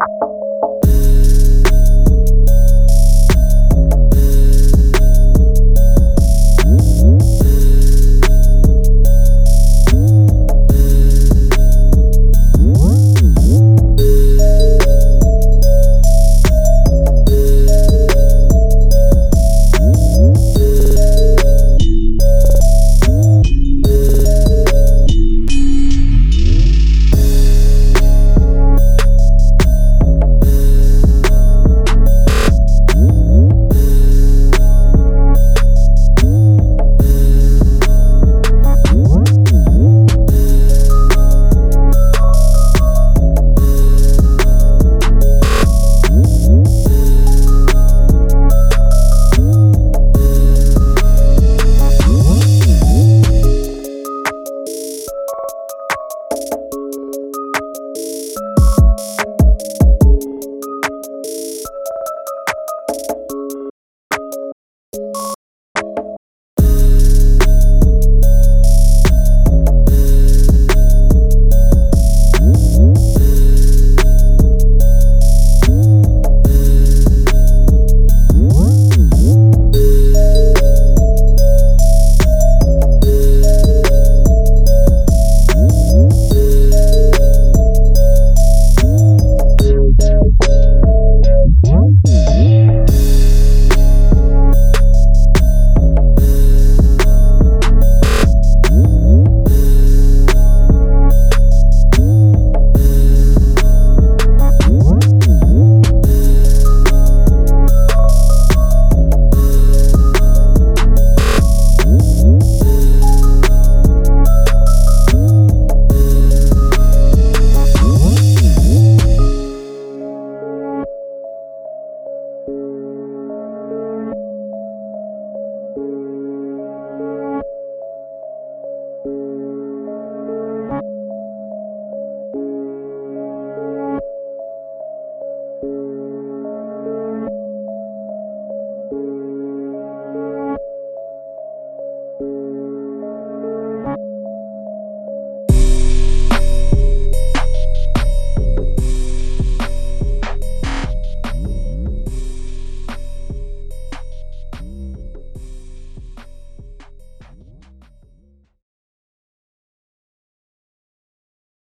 you